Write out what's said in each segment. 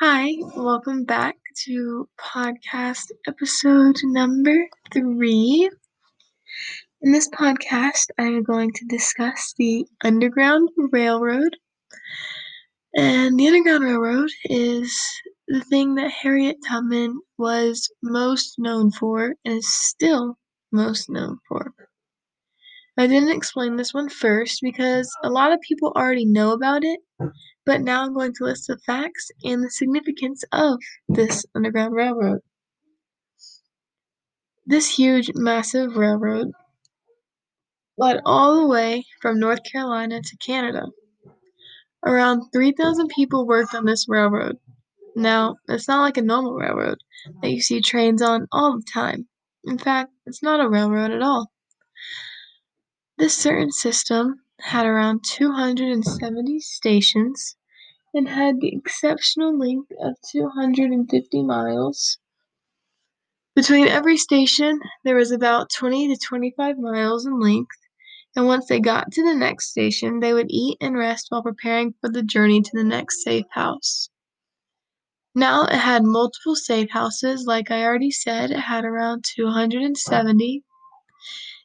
Hi, welcome back to podcast episode number three. In this podcast, I'm going to discuss the Underground Railroad. And the Underground Railroad is the thing that Harriet Tubman was most known for and is still most known for. I didn't explain this one first because a lot of people already know about it, but now I'm going to list the facts and the significance of this Underground Railroad. This huge, massive railroad led all the way from North Carolina to Canada. Around 3,000 people worked on this railroad. Now, it's not like a normal railroad that you see trains on all the time. In fact, it's not a railroad at all. This certain system had around 270 stations and had the exceptional length of 250 miles. Between every station, there was about 20 to 25 miles in length, and once they got to the next station, they would eat and rest while preparing for the journey to the next safe house. Now it had multiple safe houses, like I already said, it had around 270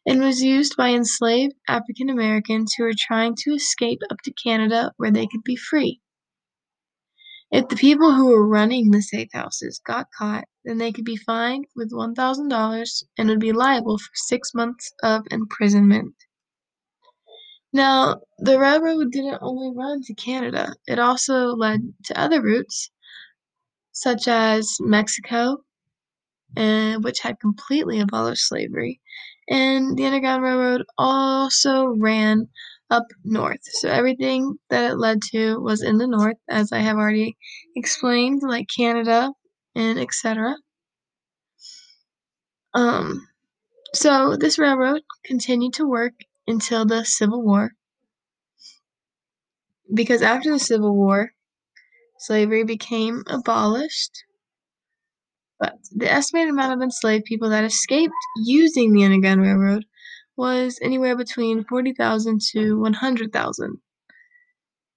and was used by enslaved African Americans who were trying to escape up to Canada where they could be free. If the people who were running the safe houses got caught, then they could be fined with $1,000 and would be liable for six months of imprisonment. Now, the railroad didn't only run to Canada, it also led to other routes, such as Mexico, and which had completely abolished slavery, and the Underground Railroad also ran up north. So everything that it led to was in the north, as I have already explained, like Canada and etc. Um, so this railroad continued to work until the Civil War. Because after the Civil War, slavery became abolished. But the estimated amount of enslaved people that escaped using the Underground Railroad was anywhere between 40,000 to 100,000.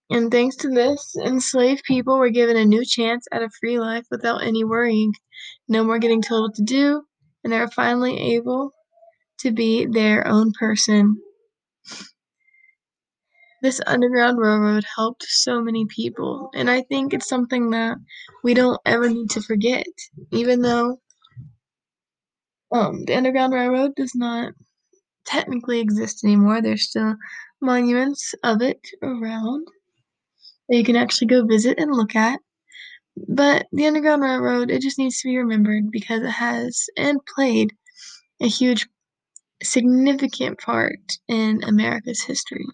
And thanks to this, enslaved people were given a new chance at a free life without any worrying. No more getting told what to do, and they were finally able to be their own person. This Underground Railroad helped so many people, and I think it's something that we don't ever need to forget, even though um, the Underground Railroad does not technically exist anymore. There's still monuments of it around that you can actually go visit and look at. But the Underground Railroad, it just needs to be remembered because it has and played a huge, significant part in America's history.